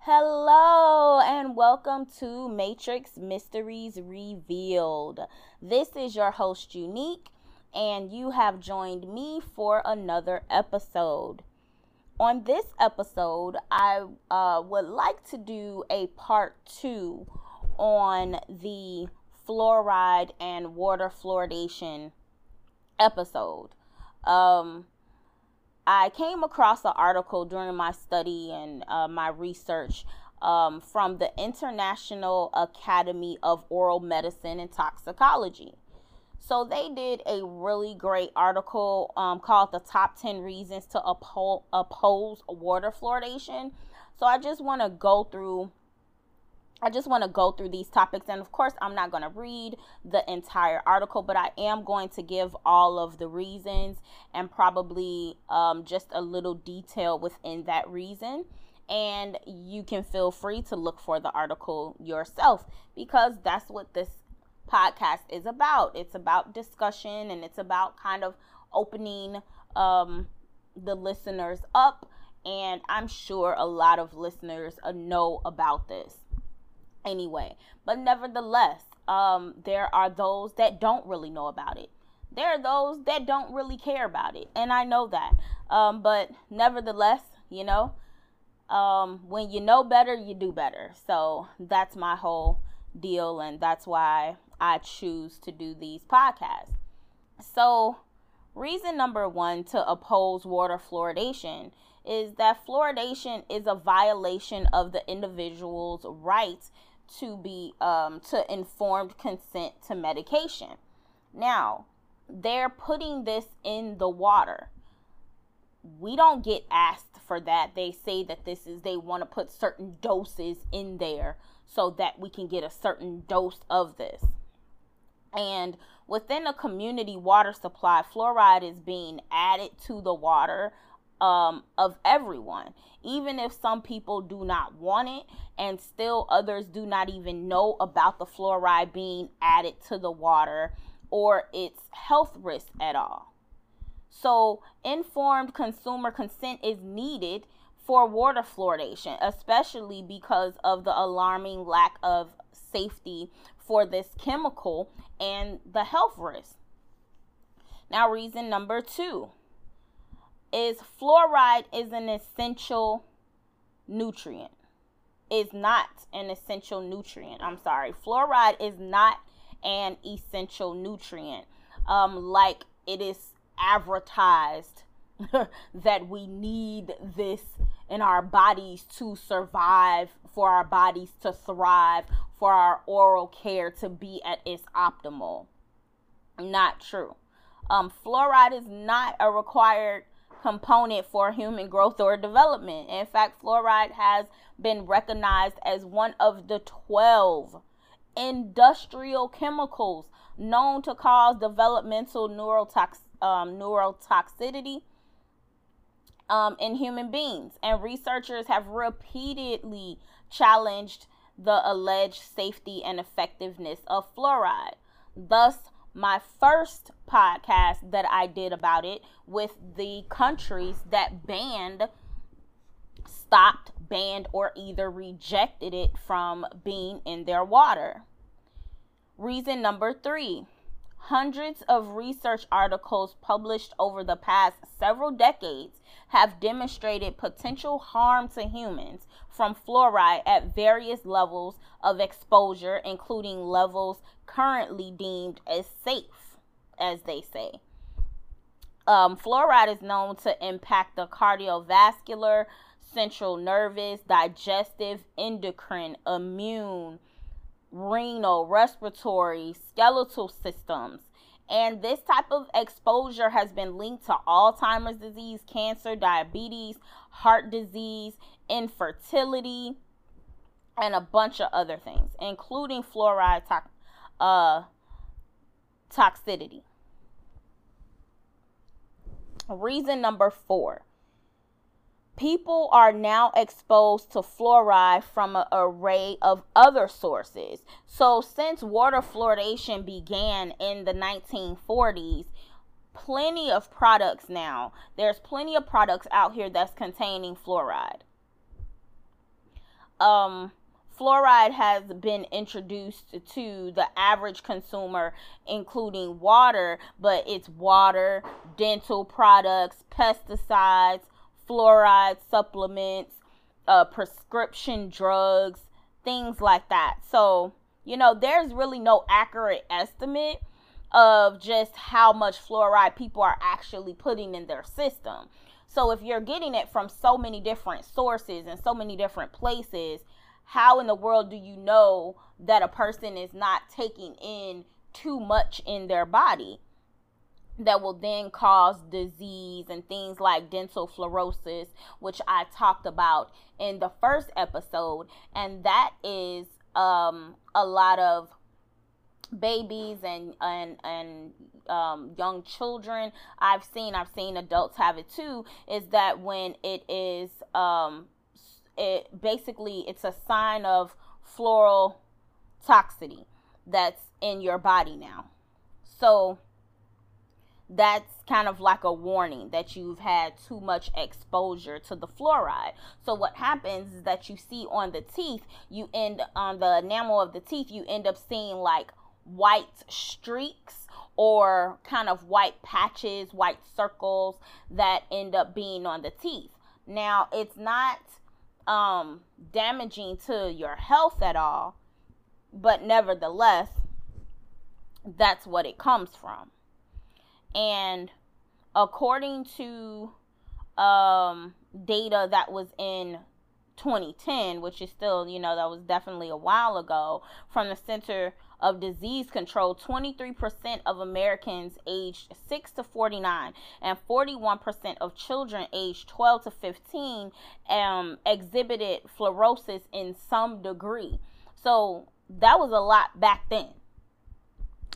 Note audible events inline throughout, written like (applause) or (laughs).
Hello and welcome to Matrix Mysteries Revealed. This is your host, Unique, and you have joined me for another episode. On this episode, I uh, would like to do a part two on the fluoride and water fluoridation episode. Um, I came across an article during my study and uh, my research um, from the International Academy of Oral Medicine and Toxicology. So they did a really great article um, called "The Top 10 Reasons to Uphold, Oppose Water Fluoridation." So I just want to go through. I just want to go through these topics, and of course, I'm not going to read the entire article, but I am going to give all of the reasons and probably um, just a little detail within that reason and you can feel free to look for the article yourself because that's what this podcast is about. It's about discussion and it's about kind of opening um, the listeners up. And I'm sure a lot of listeners uh, know about this anyway. But nevertheless, um, there are those that don't really know about it. There are those that don't really care about it. And I know that. Um, but nevertheless, you know, um, when you know better, you do better. So that's my whole deal. And that's why I choose to do these podcasts. So, reason number one to oppose water fluoridation is that fluoridation is a violation of the individual's right to be um, to informed consent to medication. Now, they're putting this in the water. We don't get asked for that. They say that this is they want to put certain doses in there so that we can get a certain dose of this. And within a community water supply, fluoride is being added to the water um, of everyone, even if some people do not want it, and still others do not even know about the fluoride being added to the water or its health risk at all. So, informed consumer consent is needed for water fluoridation, especially because of the alarming lack of safety for this chemical and the health risk. Now, reason number two is fluoride is an essential nutrient. Is not an essential nutrient. I'm sorry. Fluoride is not an essential nutrient. Um, like it is advertised (laughs) that we need this in our bodies to survive, for our bodies to thrive, for our oral care to be at its optimal. Not true. Um, fluoride is not a required component for human growth or development. In fact, fluoride has been recognized as one of the 12 industrial chemicals known to cause developmental neurotox- um, neurotoxicity um, in human beings. And researchers have repeatedly challenged the alleged safety and effectiveness of fluoride. Thus, my first podcast that I did about it with the countries that banned, stopped, banned, or either rejected it from being in their water. Reason number three hundreds of research articles published over the past several decades have demonstrated potential harm to humans from fluoride at various levels of exposure, including levels currently deemed as safe, as they say. Um, fluoride is known to impact the cardiovascular, central nervous, digestive, endocrine, immune, renal, respiratory, skeletal systems. And this type of exposure has been linked to Alzheimer's disease, cancer, diabetes, heart disease, infertility, and a bunch of other things, including fluoride to- uh, toxicity. Reason number four people are now exposed to fluoride from an array of other sources. So, since water fluoridation began in the 1940s, plenty of products now. There's plenty of products out here that's containing fluoride. Um, fluoride has been introduced to the average consumer, including water, but it's water, dental products, pesticides, fluoride supplements, uh, prescription drugs, things like that. So, you know, there's really no accurate estimate of just how much fluoride people are actually putting in their system. So, if you're getting it from so many different sources and so many different places, how in the world do you know that a person is not taking in too much in their body that will then cause disease and things like dental fluorosis which i talked about in the first episode and that is um, a lot of babies and and and um, young children i've seen i've seen adults have it too is that when it is um, it basically it's a sign of floral toxicity that's in your body now. So that's kind of like a warning that you've had too much exposure to the fluoride. So what happens is that you see on the teeth, you end on the enamel of the teeth, you end up seeing like white streaks or kind of white patches, white circles that end up being on the teeth. Now, it's not um, damaging to your health at all, but nevertheless, that's what it comes from. And according to um, data that was in 2010, which is still, you know, that was definitely a while ago, from the Center of Disease Control, 23% of Americans aged 6 to 49 and 41% of children aged 12 to 15 um, exhibited fluorosis in some degree. So that was a lot back then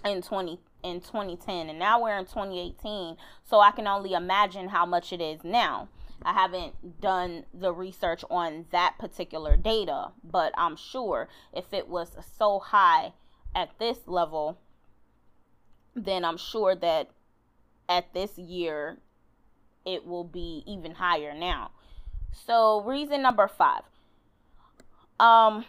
in 20 in 2010 and now we're in 2018 so i can only imagine how much it is now I haven't done the research on that particular data, but I'm sure if it was so high at this level, then I'm sure that at this year it will be even higher now. So, reason number five um,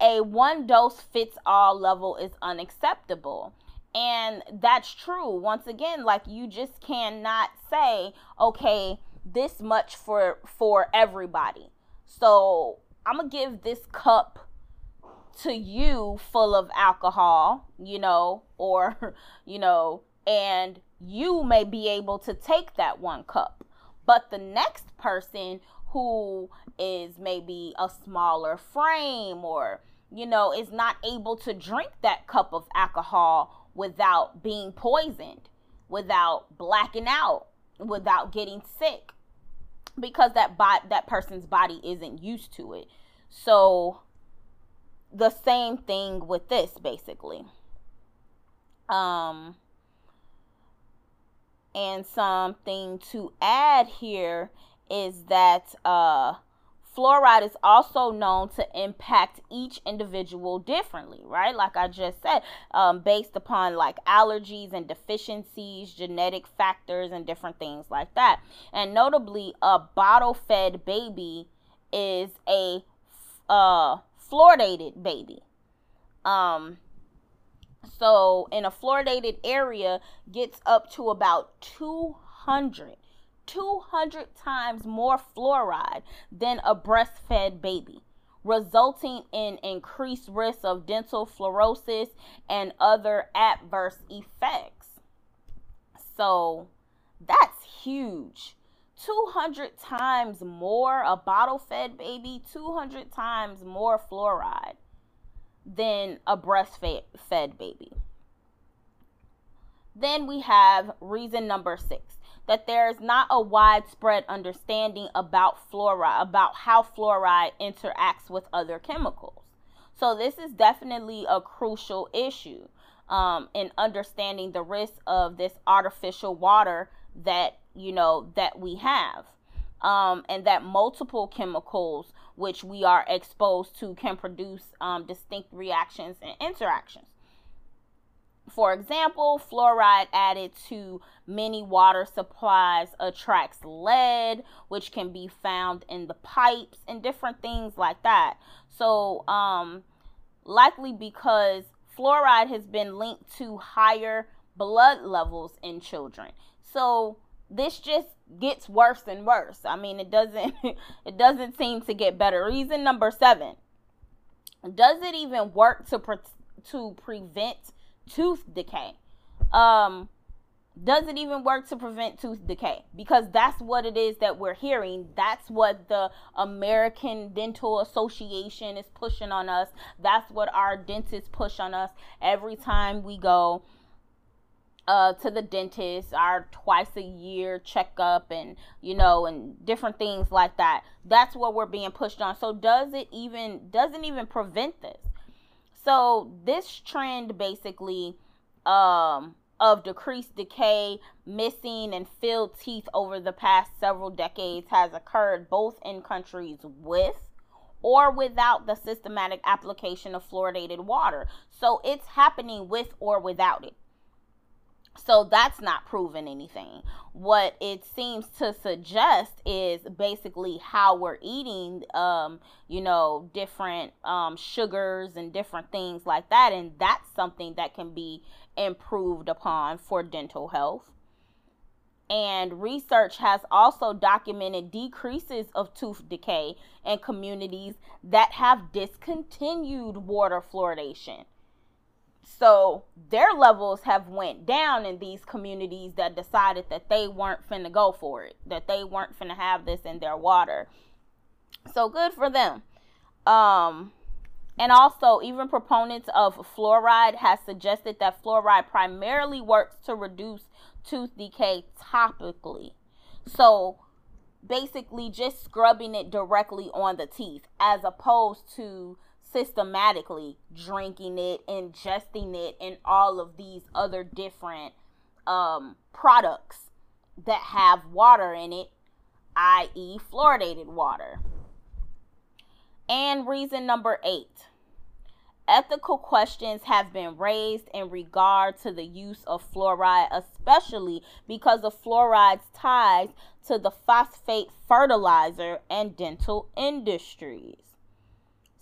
a one dose fits all level is unacceptable. And that's true. Once again, like you just cannot say, okay, this much for for everybody. So I'm gonna give this cup to you full of alcohol, you know, or (laughs) you know, and you may be able to take that one cup. But the next person who is maybe a smaller frame or you know is not able to drink that cup of alcohol without being poisoned, without blacking out, without getting sick because that that person's body isn't used to it. So the same thing with this basically. Um and something to add here is that uh fluoride is also known to impact each individual differently, right? Like I just said, um, based upon like allergies and deficiencies, genetic factors, and different things like that. And notably, a bottle fed baby is a uh, fluoridated baby. Um, so in a fluoridated area gets up to about 200 200 times more fluoride than a breastfed baby, resulting in increased risk of dental fluorosis and other adverse effects. So that's huge. 200 times more a bottle fed baby, 200 times more fluoride than a breastfed baby. Then we have reason number six that there is not a widespread understanding about fluoride, about how fluoride interacts with other chemicals. So, this is definitely a crucial issue um, in understanding the risk of this artificial water that you know that we have, um, and that multiple chemicals which we are exposed to can produce um, distinct reactions and interactions. For example, fluoride added to many water supplies attracts lead, which can be found in the pipes and different things like that. So, um, likely because fluoride has been linked to higher blood levels in children. So, this just gets worse and worse. I mean, it doesn't (laughs) it doesn't seem to get better. Reason number 7. Does it even work to pre- to prevent tooth decay? Um does it even work to prevent tooth decay? Because that's what it is that we're hearing. That's what the American Dental Association is pushing on us. That's what our dentists push on us every time we go uh, to the dentist, our twice a year checkup, and you know, and different things like that. That's what we're being pushed on. So does it even doesn't even prevent this? So this trend basically um, of decreased decay, missing, and filled teeth over the past several decades has occurred both in countries with or without the systematic application of fluoridated water. So it's happening with or without it. So that's not proving anything. What it seems to suggest is basically how we're eating, um, you know, different um, sugars and different things like that. And that's something that can be improved upon for dental health. And research has also documented decreases of tooth decay in communities that have discontinued water fluoridation so their levels have went down in these communities that decided that they weren't finna go for it, that they weren't finna have this in their water. So good for them. Um, and also, even proponents of fluoride has suggested that fluoride primarily works to reduce tooth decay topically. So basically, just scrubbing it directly on the teeth as opposed to systematically drinking it, ingesting it, and all of these other different um, products that have water in it, i.e., fluoridated water. And reason number eight ethical questions have been raised in regard to the use of fluoride, especially because of fluoride's ties to the phosphate fertilizer and dental industries.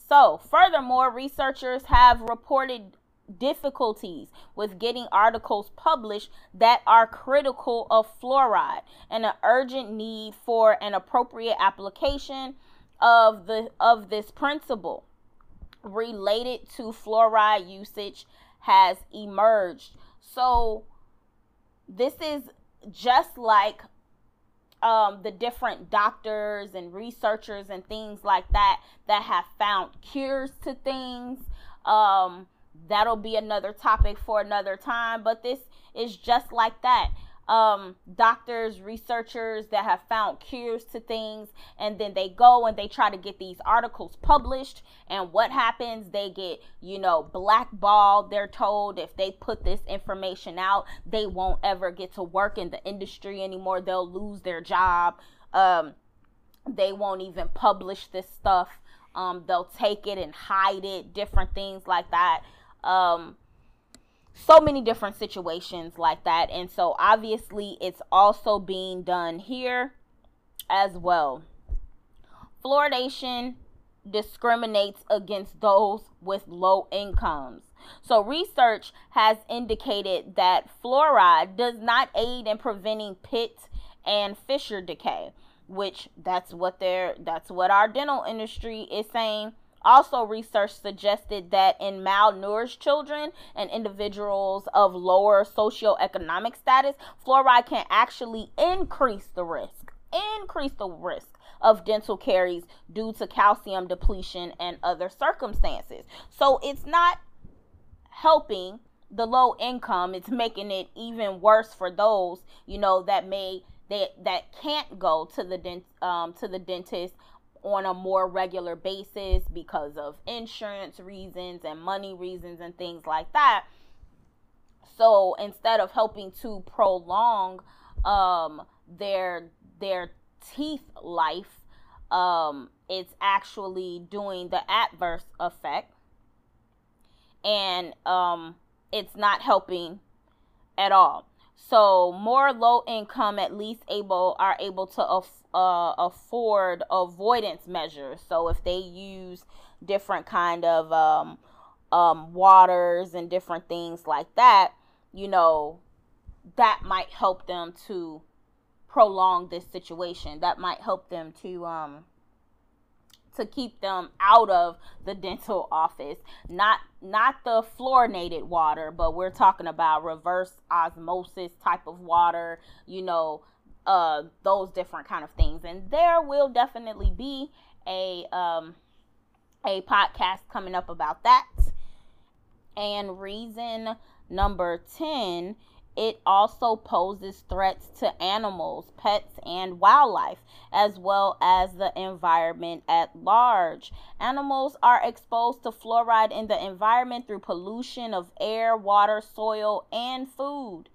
So, furthermore, researchers have reported difficulties with getting articles published that are critical of fluoride and an urgent need for an appropriate application of the of this principle related to fluoride usage has emerged. So this is just like um, the different doctors and researchers and things like that that have found cures to things. Um, that'll be another topic for another time, but this is just like that um, doctors, researchers that have found cures to things, and then they go and they try to get these articles published. And what happens? They get, you know, blackballed. They're told if they put this information out, they won't ever get to work in the industry anymore. They'll lose their job. Um, they won't even publish this stuff. Um, they'll take it and hide it, different things like that. Um, so many different situations like that. And so obviously it's also being done here as well. Fluoridation discriminates against those with low incomes. So research has indicated that fluoride does not aid in preventing pit and fissure decay, which that's what they're that's what our dental industry is saying also, research suggested that in malnourished children and individuals of lower socioeconomic status, fluoride can actually increase the risk, increase the risk of dental caries due to calcium depletion and other circumstances. So it's not helping the low income, it's making it even worse for those, you know, that may that that can't go to the dent um, to the dentist on a more regular basis because of insurance reasons and money reasons and things like that. So instead of helping to prolong um, their their teeth life, um, it's actually doing the adverse effect. And um, it's not helping at all. So more low income at least able are able to aff- uh, afford avoidance measures. So if they use different kind of um, um, waters and different things like that, you know, that might help them to prolong this situation. That might help them to um, to keep them out of the dental office. Not not the fluorinated water, but we're talking about reverse osmosis type of water, you know, uh those different kind of things. And there will definitely be a um a podcast coming up about that. And reason number 10 it also poses threats to animals, pets, and wildlife, as well as the environment at large. Animals are exposed to fluoride in the environment through pollution of air, water, soil, and food.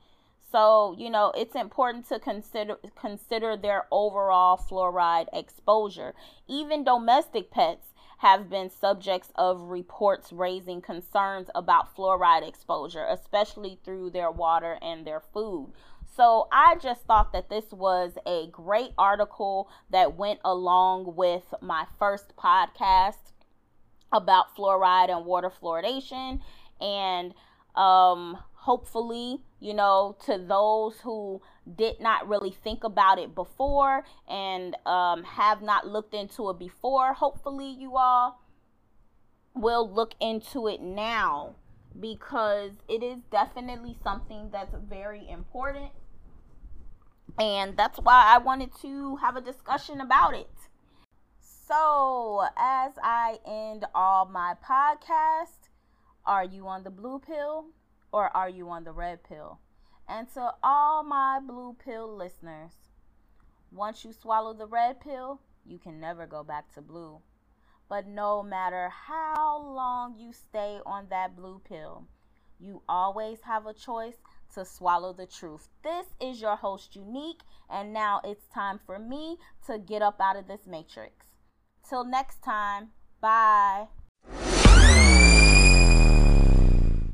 So, you know, it's important to consider consider their overall fluoride exposure. Even domestic pets have been subjects of reports raising concerns about fluoride exposure, especially through their water and their food. So I just thought that this was a great article that went along with my first podcast about fluoride and water fluoridation. And um, hopefully, you know, to those who did not really think about it before and um, have not looked into it before, hopefully, you all will look into it now because it is definitely something that's very important. And that's why I wanted to have a discussion about it. So, as I end all my podcasts, are you on the blue pill or are you on the red pill? And to all my blue pill listeners, once you swallow the red pill, you can never go back to blue. But no matter how long you stay on that blue pill, you always have a choice to swallow the truth. This is your host, Unique, and now it's time for me to get up out of this matrix. Till next time, bye.